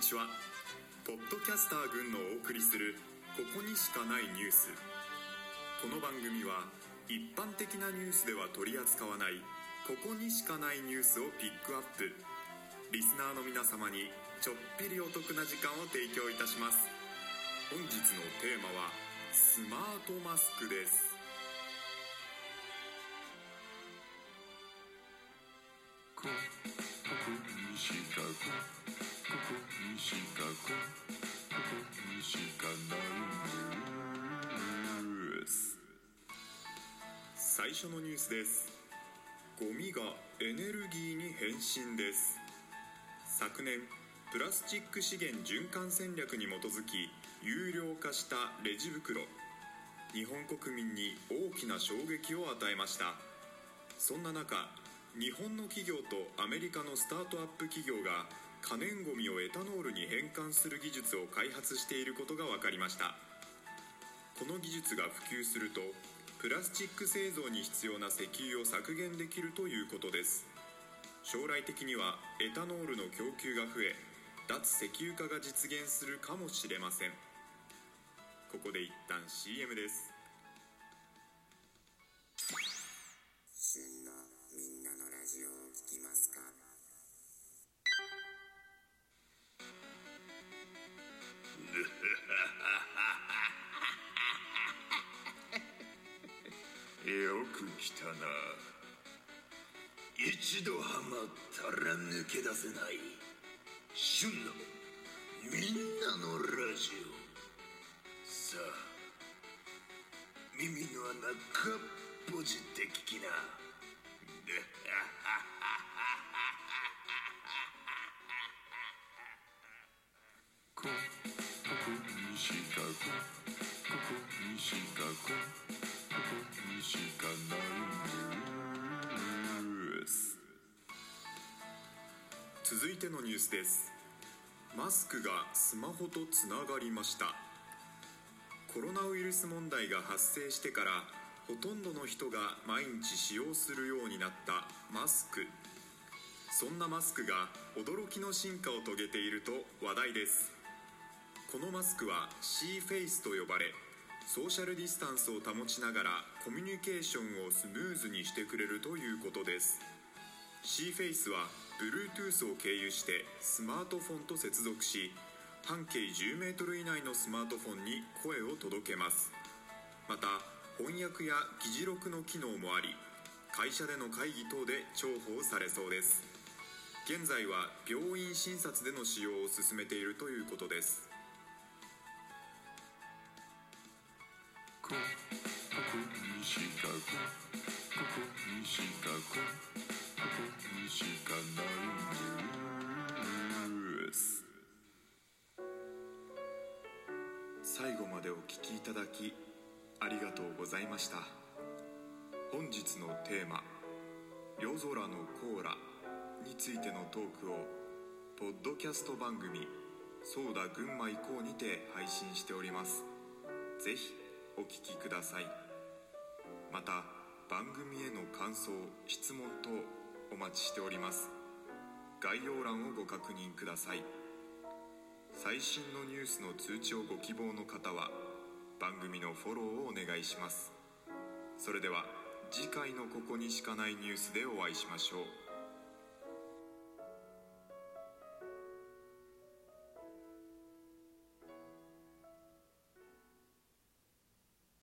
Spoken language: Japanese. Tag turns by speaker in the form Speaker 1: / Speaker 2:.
Speaker 1: にちは。ポッドキャスター軍のお送りする「ここにしかないニュース」この番組は一般的なニュースでは取り扱わないここにしかないニュースをピックアップ。リスナーの皆様にちょっぴりお得な時間を提供いたします。本日のテーマはスマートマスクです。
Speaker 2: ここにしかここにしかここにしかないニュース
Speaker 1: 最初のニュースです。ゴミがエネルギーに変身です。昨年プラスチック資源循環戦略に基づき有料化したレジ袋。日本国民に大きな衝撃を与えました。そんな中日本の企業とアメリカのスタートアップ企業が可燃ごみをエタノールに変換する技術を開発していることが分かりました。この技術が普及するとプラスチック製造に必要な石油を削減できるということです。将来的にはエタノールの供給が増え脱石油化が実現するかもしれません。ここで一旦 CM です。
Speaker 2: く来たな。一度ハマったら抜け出せない。旬のみんなのラジオ。さあ耳の穴かっぽじって聞きな。ここにしかこここにしかこ。にしかないニュース
Speaker 1: 続いてのニュースです。マスクがスマホとつながりました。コロナウイルス問題が発生してからほとんどの人が毎日使用するようになったマスク。そんなマスクが驚きの進化を遂げていると話題です。このマスクは C フェイスと呼ばれソーシャルディスタンスを保ちながらコミュニケーションをスムーズにしてくれるということです。 C-FACE は Bluetooth を経由してスマートフォンと接続し半径 10m 以内のスマートフォンに声を届けます。また翻訳や議事録の機能もあり会社での会議等で重宝されそうです。現在は病院診察での使用を進めているということです。
Speaker 2: ここにしかここにしかここにしかないニュース
Speaker 1: 最後までお聞きいただきありがとうございました。本日のテーマ「夜空のコーラ」についてのトークをポッドキャスト番組「そうだ群馬行こう」にて配信しております。ぜひお聞きください。また番組への感想質問等お待ちしております。概要欄をご確認ください。最新のニュースの通知をご希望の方は番組のフォローをお願いします。それでは次回のここにしかないニュースでお会いしましょう。